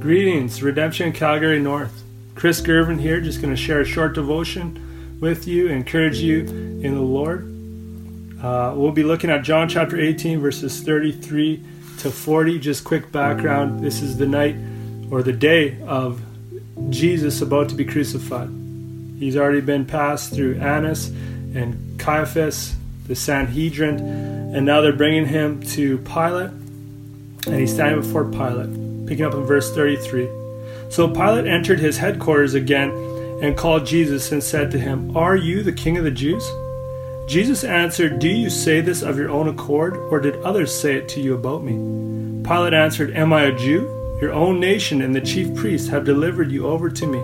Greetings, Redemption Calgary North. Chris Gervin here, just going to share a short devotion with you, encourage you in the Lord. Uh, we'll be looking at John chapter 18, verses 33 to 40. Just quick background this is the night or the day of Jesus about to be crucified. He's already been passed through Annas and Caiaphas, the Sanhedrin, and now they're bringing him to Pilate, and he's standing before Pilate, picking up in verse 33. So Pilate entered his headquarters again and called Jesus and said to him, Are you the king of the Jews? Jesus answered, Do you say this of your own accord, or did others say it to you about me? Pilate answered, Am I a Jew? Your own nation and the chief priests have delivered you over to me.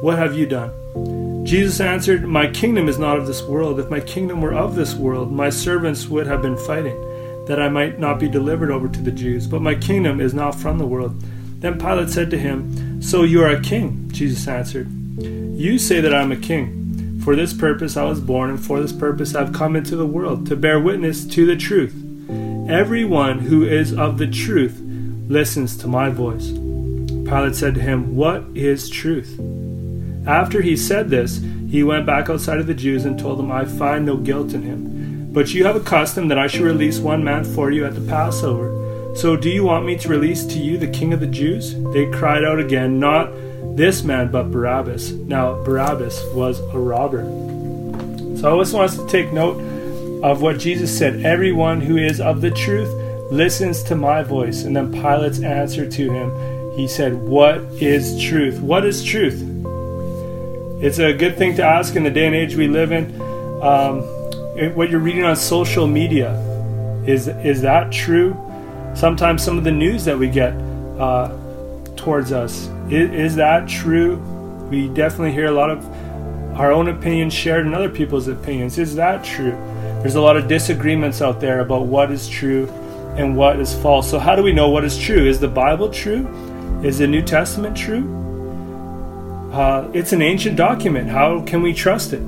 What have you done? Jesus answered, My kingdom is not of this world. If my kingdom were of this world, my servants would have been fighting, that I might not be delivered over to the Jews. But my kingdom is not from the world. Then Pilate said to him, So you are a king? Jesus answered, You say that I am a king. For this purpose I was born, and for this purpose I have come into the world, to bear witness to the truth. Everyone who is of the truth listens to my voice. Pilate said to him, What is truth? After he said this, he went back outside of the Jews and told them, I find no guilt in him. But you have a custom that I should release one man for you at the Passover. So do you want me to release to you the king of the Jews? They cried out again, Not this man, but Barabbas. Now, Barabbas was a robber. So I always want us to take note of what Jesus said Everyone who is of the truth listens to my voice. And then Pilate's answer to him, he said, What is truth? What is truth? It's a good thing to ask in the day and age we live in. Um, what you're reading on social media, is, is that true? Sometimes some of the news that we get uh, towards us is, is that true? We definitely hear a lot of our own opinions shared and other people's opinions. Is that true? There's a lot of disagreements out there about what is true and what is false. So, how do we know what is true? Is the Bible true? Is the New Testament true? Uh, it's an ancient document. How can we trust it?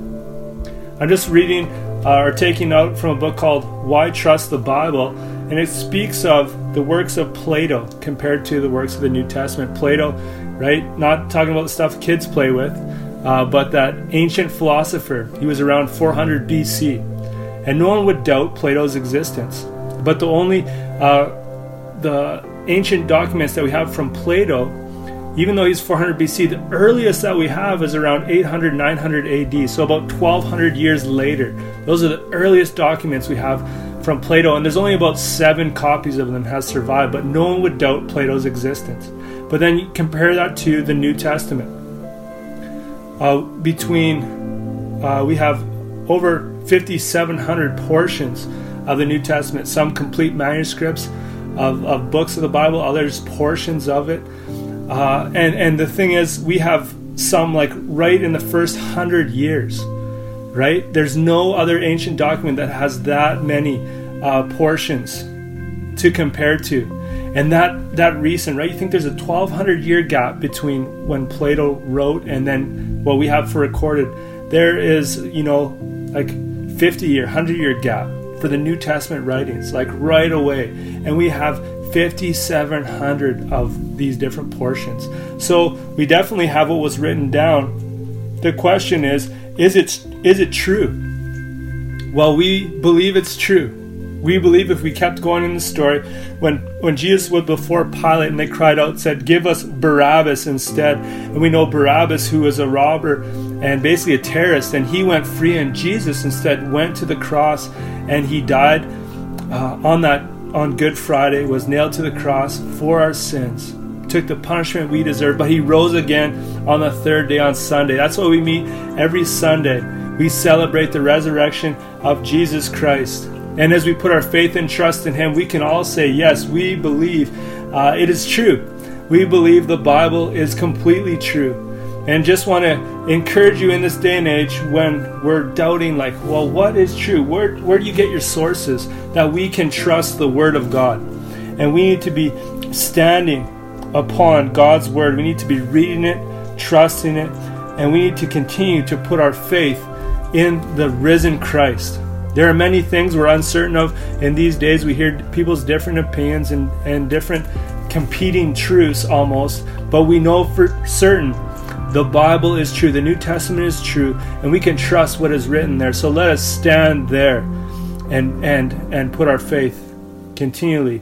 I'm just reading uh, or taking out from a book called Why Trust the Bible, and it speaks of the works of Plato compared to the works of the New Testament. Plato right? Not talking about the stuff kids play with, uh, but that ancient philosopher. He was around 400 BC, and no one would doubt Plato's existence. But the only uh, the ancient documents that we have from Plato, even though he's 400 BC, the earliest that we have is around 800 900 AD, so about 1200 years later. Those are the earliest documents we have from Plato, and there's only about seven copies of them has survived, but no one would doubt Plato's existence. But then you compare that to the New Testament. Uh, between, uh, we have over 5,700 portions of the New Testament, some complete manuscripts of, of books of the Bible, others portions of it. Uh, and, and the thing is, we have some like right in the first hundred years, right? There's no other ancient document that has that many uh, portions to compare to. And that that recent right? You think there's a 1200 year gap between when plato wrote and then what we have for recorded. There is you know like 50 year 100 year gap for the new testament writings like right away. And we have 5700 of these different portions. So we definitely have what was written down. The question is is it is it true? Well we believe it's true. We believe if we kept going in the story, when, when Jesus was before Pilate and they cried out, said, Give us Barabbas instead. And we know Barabbas, who was a robber and basically a terrorist, and he went free, and Jesus instead went to the cross and he died uh, on that on Good Friday, was nailed to the cross for our sins, took the punishment we deserved, but he rose again on the third day on Sunday. That's why we meet every Sunday. We celebrate the resurrection of Jesus Christ. And as we put our faith and trust in Him, we can all say, Yes, we believe uh, it is true. We believe the Bible is completely true. And just want to encourage you in this day and age when we're doubting, like, well, what is true? Where, where do you get your sources that we can trust the Word of God? And we need to be standing upon God's Word. We need to be reading it, trusting it, and we need to continue to put our faith in the risen Christ. There are many things we're uncertain of in these days. We hear people's different opinions and, and different competing truths almost, but we know for certain the Bible is true, the New Testament is true, and we can trust what is written there. So let us stand there and and and put our faith continually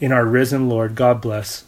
in our risen Lord. God bless.